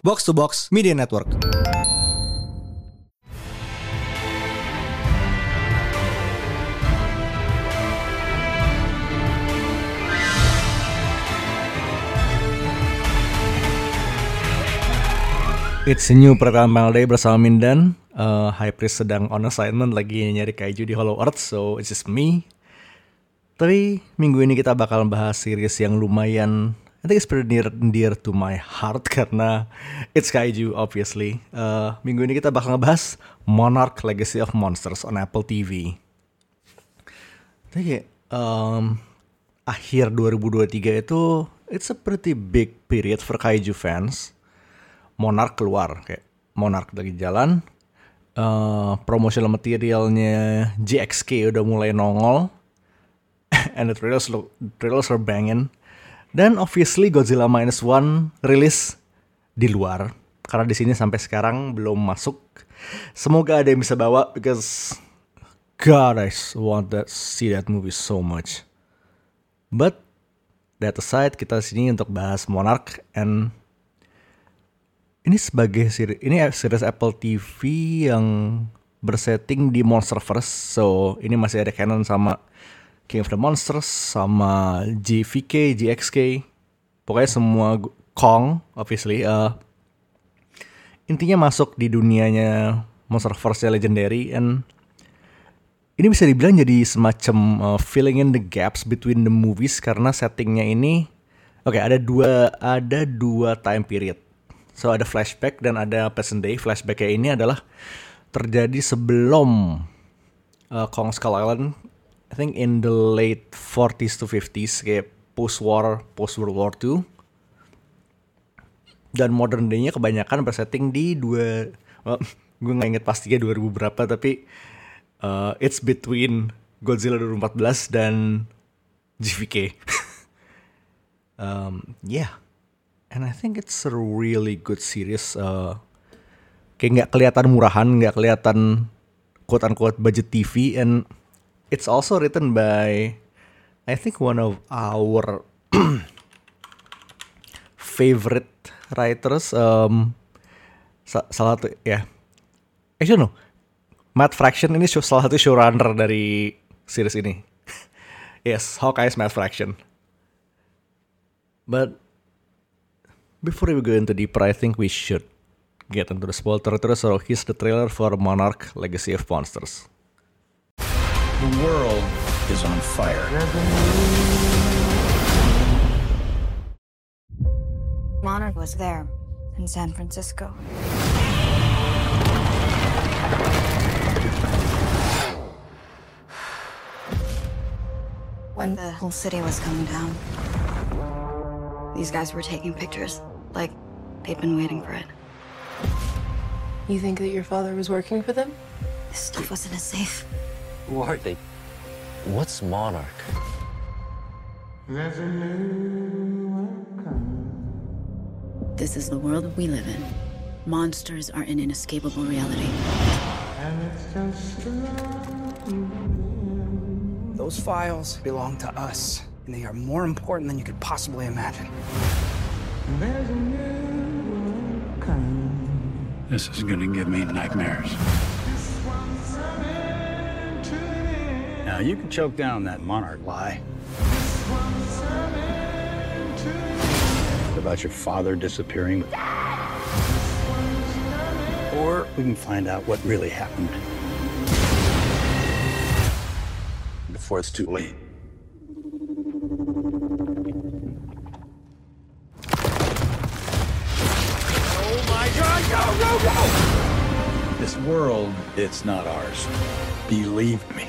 Box to Box Media Network. It's a new panel day bersama Mindan. Uh, High Priest sedang on assignment lagi nyari kaiju di Hollow Earth, so it's just me. Tapi minggu ini kita bakal bahas series yang lumayan I think it's pretty near, dear to my heart karena it's kaiju obviously. Uh, minggu ini kita bakal ngebahas Monarch Legacy of Monsters on Apple TV. Tapi um, akhir 2023 itu it's a pretty big period for kaiju fans. Monarch keluar kayak Monarch lagi jalan. Uh, promotional materialnya GXK udah mulai nongol and the trailers look trailers are banging dan obviously Godzilla Minus One rilis di luar karena di sini sampai sekarang belum masuk. Semoga ada yang bisa bawa because God I want to see that movie so much. But that aside kita sini untuk bahas Monarch and ini sebagai series ini series Apple TV yang bersetting di Monsterverse. So ini masih ada canon sama King of the Monsters sama JVK, GXK, pokoknya semua Kong, obviously. Uh, intinya masuk di dunianya Monsterverse Legendary and ini bisa dibilang jadi semacam uh, filling in the gaps between the movies karena settingnya ini oke okay, ada dua ada dua time period so ada flashback dan ada present day flashbacknya ini adalah terjadi sebelum uh, Kong Skull Island I think in the late 40s to 50s kayak post war post World War II dan modern day-nya kebanyakan bersetting di dua well, gue nggak inget pastinya 2000 berapa tapi uh, it's between Godzilla 2014 dan GVK um, yeah. And I think it's a really good series uh, kayak nggak kelihatan murahan nggak kelihatan quote unquote budget TV and it's also written by I think one of our favorite writers. Um, sa salah satu ya. Yeah. actually no. Matt Fraction ini salah satu showrunner dari series ini. Yes Hawkeye's Matt Fraction. But before we go into deeper I think we should get into the spoiler. Territory so here's the trailer for Monarch Legacy of Monsters The world is on fire. Monarch was there in San Francisco. When the whole city was coming down, these guys were taking pictures like they'd been waiting for it. You think that your father was working for them? This stuff was in a safe. Who are they? What's Monarch? This is the world we live in. Monsters are an inescapable reality. Those files belong to us, and they are more important than you could possibly imagine. This is gonna give me nightmares. Now, you can choke down that monarch lie. About your father disappearing. Or we can find out what really happened. Before it's too late. Oh my god, no, no, no! This world, it's not ours. Believe me.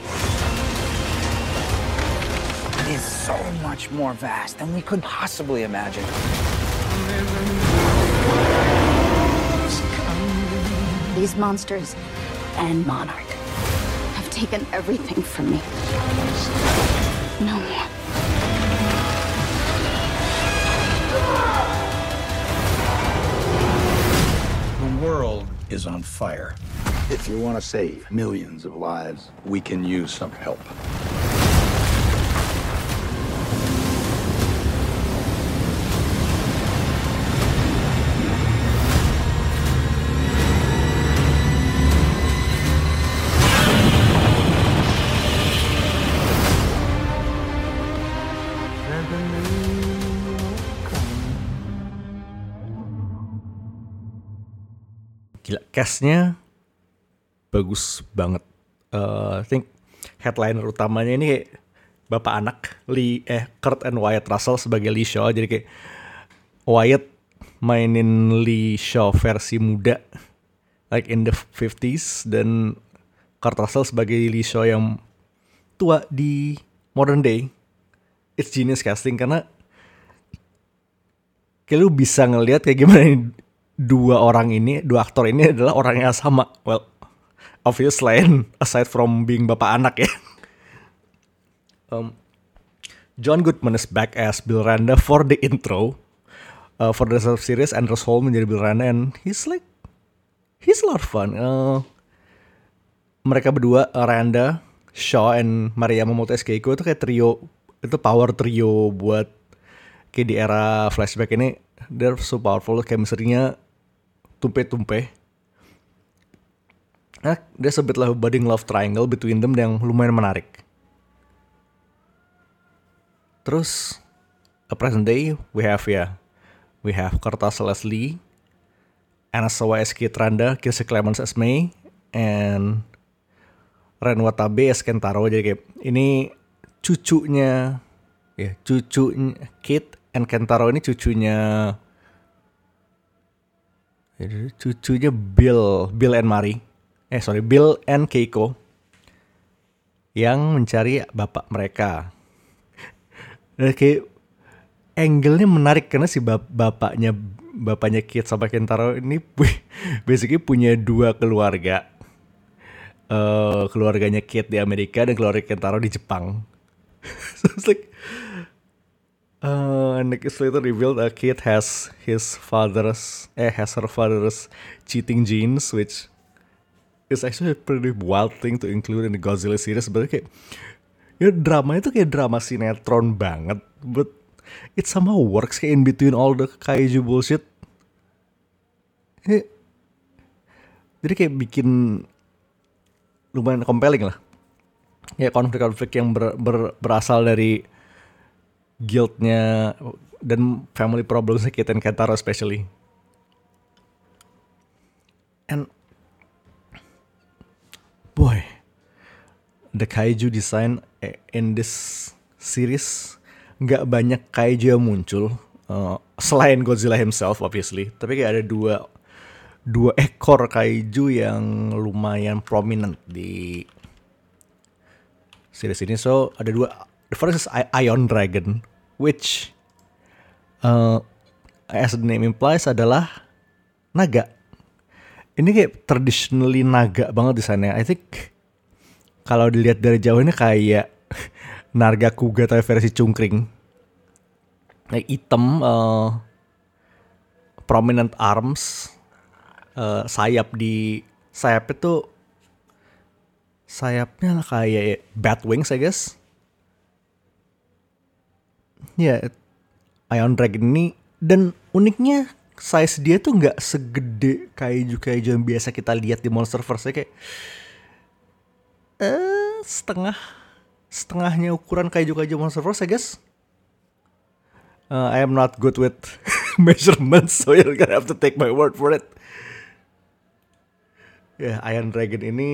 It is so much more vast than we could possibly imagine. These monsters and Monarch have taken everything from me. No more. The world is on fire. If you want to save millions of lives, we can use some help. Gila castnya bagus banget. Uh, I think headliner utamanya ini kayak bapak anak Lee eh Kurt and Wyatt Russell sebagai Lee Shaw. Jadi kayak Wyatt mainin Lee Shaw versi muda like in the 50s dan Kurt Russell sebagai Lee Shaw yang tua di modern day. It's genius casting karena kayak lu bisa ngelihat kayak gimana dua orang ini dua aktor ini adalah orang yang sama. Well obvious lain aside from being bapak anak ya. Um, John Goodman is back as Bill Randa for the intro uh, for the series and Hall menjadi Bill Randa and he's like he's a lot of fun. Uh, mereka berdua uh, Randa Shaw and Maria Momoto Keiko itu kayak trio itu power trio buat kayak di era flashback ini. They're so powerful chemistry-nya tumpe-tumpe Nah, there's a bit lah budding love triangle between them yang lumayan menarik. Terus a present day we have ya we have Kertas Leslie, Anna Sawa as Kit Randa, Kirsi Clemens as May, and Ren Watabe as Kentaro. Jadi kayak ini cucunya ya cucunya Kit and Kentaro ini cucunya cucunya Bill Bill and Mari eh sorry Bill and Keiko yang mencari bapak mereka dan kayak angle-nya menarik karena si bap bapaknya bapaknya Kit sama Kentaro ini basically punya dua keluarga. Uh, keluarganya Kit di Amerika dan keluarga Kentaro di Jepang. so it's like uh, and it's later revealed that Kit has his father's eh has her father's cheating genes which is actually a pretty wild thing to include in the Godzilla series. But kayak ya drama itu kayak drama sinetron banget but it somehow works kayak in between all the kaiju bullshit jadi kayak bikin lumayan compelling lah ya konflik-konflik yang ber, ber, berasal dari guildnya dan family problems Kit and Kentaro especially. And boy the kaiju design in this series nggak banyak kaiju yang muncul uh, selain Godzilla himself obviously. Tapi kayak ada dua dua ekor kaiju yang lumayan prominent di series ini. So ada dua the first is Ion Dragon which uh, as the name implies adalah naga ini kayak traditionally naga banget di sana I think kalau dilihat dari jauh ini kayak Narga Kuga tapi versi cungkring. Kayak hitam, uh, prominent arms, uh, sayap di sayap itu sayapnya kayak bat wings I guess. Ya, Ion Dragon ini dan uniknya size dia tuh nggak segede kayak kaiju yang biasa kita lihat di Monsterverse kayak eh setengah setengahnya ukuran kaiju-kaiju Monsterverse I guess. Uh, I am not good with measurements, so you're gonna have to take my word for it. Ya, yeah, Iron Dragon ini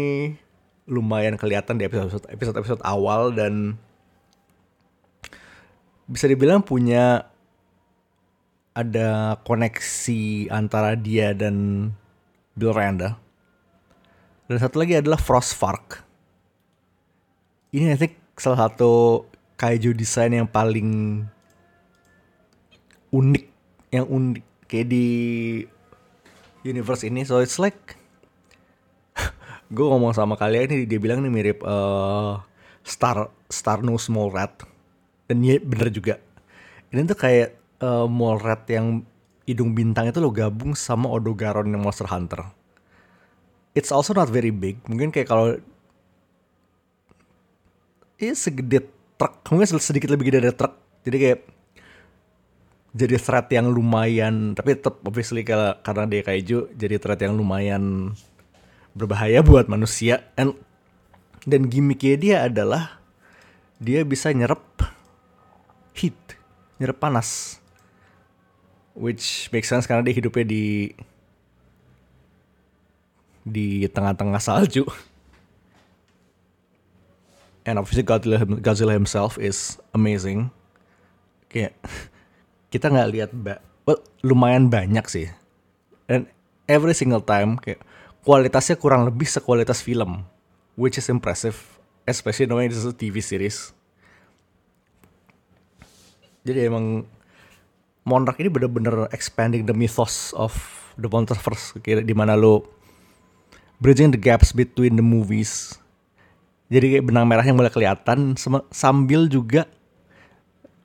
lumayan kelihatan di episode episode episode awal dan bisa dibilang punya ada koneksi antara dia dan Bill Randa. Dan satu lagi adalah Frost Fark. Ini I salah satu kaiju desain yang paling unik yang unik kayak di universe ini. So it's like gue ngomong sama kalian ini dia bilang nih mirip uh, Star Star No Small Rat dan iya bener juga. Ini tuh kayak uh, Mole Rat yang hidung bintang itu lo gabung sama Odogaron yang Monster Hunter. It's also not very big. Mungkin kayak kalau Iya segede truk, mungkin sedikit lebih gede dari truk. Jadi kayak jadi threat yang lumayan, tapi tetap obviously karena dia kaiju, jadi threat yang lumayan berbahaya buat manusia. And, dan gimmicknya dia adalah dia bisa nyerap heat, nyerap panas. Which makes sense karena dia hidupnya di di tengah-tengah salju. And obviously Godzilla, Godzilla himself is amazing. Kayak kita nggak lihat ba well, lumayan banyak sih. And every single time kayak kualitasnya kurang lebih sekualitas film, which is impressive, especially knowing this is a TV series. Jadi emang Monarch ini bener-bener expanding the mythos of the Monsterverse kayak di mana lo bridging the gaps between the movies. Jadi kayak benang merahnya mulai kelihatan sambil juga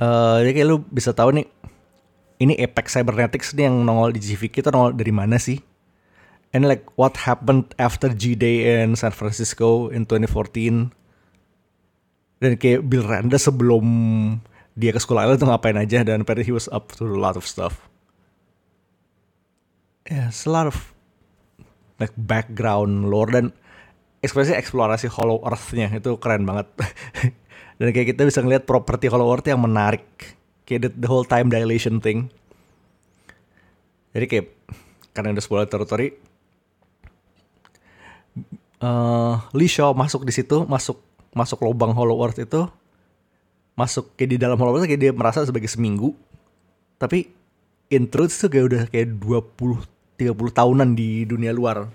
uh, jadi kayak lu bisa tahu nih ini Apex Cybernetics nih yang nongol di GVK itu nongol dari mana sih? And like what happened after G-Day in San Francisco in 2014 dan kayak Bill Randa sebelum dia ke Island tuh ngapain aja dan apparently he was up to a lot of stuff. Yeah, it's a lot of like background lore dan ekspresi eksplorasi Hollow Earth-nya itu keren banget. dan kayak kita bisa ngeliat properti Hollow Earth yang menarik. Kayak the, the whole time dilation thing. Jadi kayak karena udah spoiler territory, uh, Lee Shaw masuk di situ, masuk masuk lubang Hollow Earth itu masuk kayak di dalam Earth kayak dia merasa sebagai seminggu. Tapi in truth itu kayak udah kayak 20 30 tahunan di dunia luar.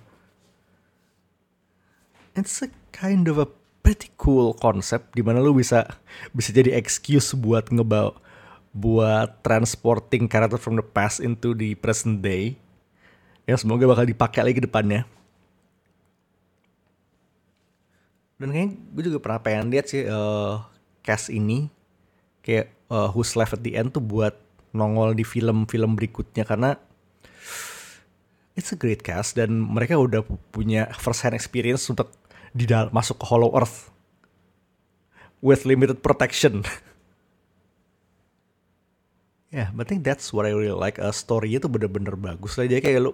It's a kind of a pretty cool concept di mana lu bisa bisa jadi excuse buat ngebawa buat transporting character from the past into the present day. Yang semoga bakal dipakai lagi ke depannya. Dan kayaknya gue juga pernah pengen lihat sih uh, cast ini kayak uh, Who's Left at the End tuh buat nongol di film-film berikutnya karena it's a great cast dan mereka udah punya first hand experience untuk di masuk ke Hollow Earth with limited protection. yeah, but I think that's what I really like. Uh, story-nya tuh bener-bener bagus lah. Jadi kayak lu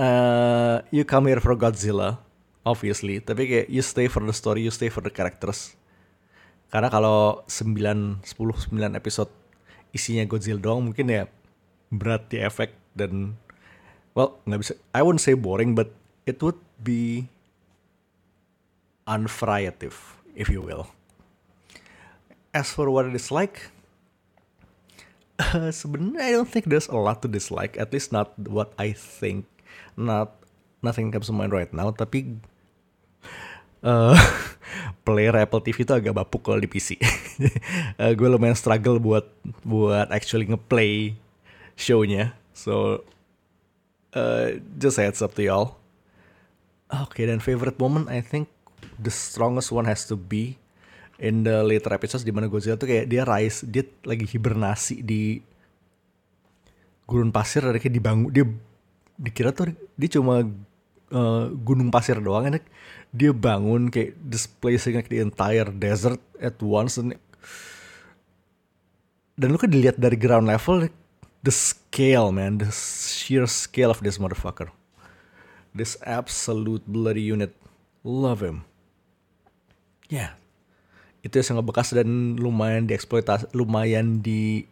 uh, you come here for Godzilla obviously tapi kayak you stay for the story you stay for the characters. Karena kalau 9 10 9 episode isinya Godzilla doang mungkin ya berat di efek dan well nggak bisa I wouldn't say boring but it would be unvariative if you will. As for what it is like uh, sebenarnya I don't think there's a lot to dislike at least not what I think. Not nothing comes to mind right now tapi uh, player Apple TV itu agak bapuk kalau di PC. uh, gue lumayan struggle buat buat actually ngeplay show-nya. So uh, just heads up to y'all. Oke, okay, dan favorite moment I think the strongest one has to be in the later episodes di mana Godzilla tuh kayak dia rise, dia lagi hibernasi di gurun pasir dan kayak dibangun dia dikira tuh dia cuma uh, gunung pasir doang enak. Dia bangun kayak displacing like the entire desert at once dan dan lu kan dilihat dari ground level the scale man. The sheer scale of this motherfucker. This absolute bloody unit. Love him. Yeah. Itu yang ngebekas dan lumayan dieksploitasi lumayan di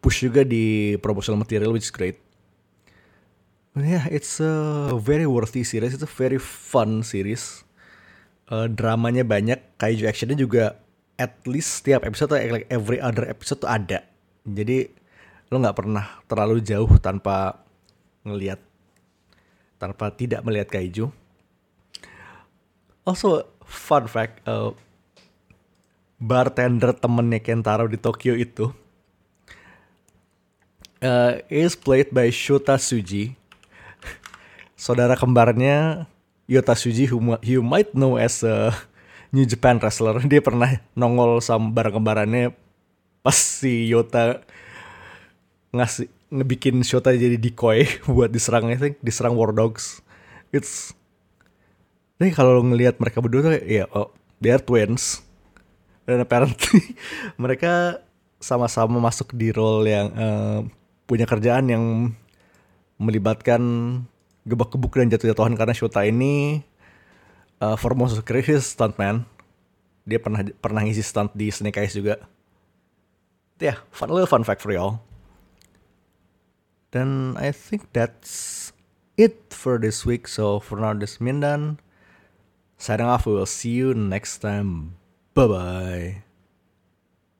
push juga di promotional material which is great yeah, it's a very worthy series. It's a very fun series uh, dramanya banyak, kaiju actionnya juga at least setiap episode atau like every other episode tuh ada. Jadi lo nggak pernah terlalu jauh tanpa ngelihat tanpa tidak melihat kaiju. Also fun fact, uh, bartender temennya Kentaro di Tokyo itu uh, is played by Shota Suji. Saudara kembarnya Yota Tsuji who you might know as a New Japan wrestler. Dia pernah nongol sama bareng kembarannya pas si Yota ngasih ngebikin Shota jadi decoy buat diserang I think diserang War Dogs. It's Nih kalau lo ngelihat mereka berdua tuh ya oh, they are twins. Dan apparently mereka sama-sama masuk di role yang uh, punya kerjaan yang melibatkan gebak-gebuk dan jatuh-jatuhan karena Shota ini uh, for most of career he's stuntman. Dia pernah pernah ngisi stunt di Snake Eyes juga. Ya, yeah, fun little fun fact for y'all. Dan I think that's it for this week. So for now, this is Mindan. Signing off. We will see you next time. Bye bye.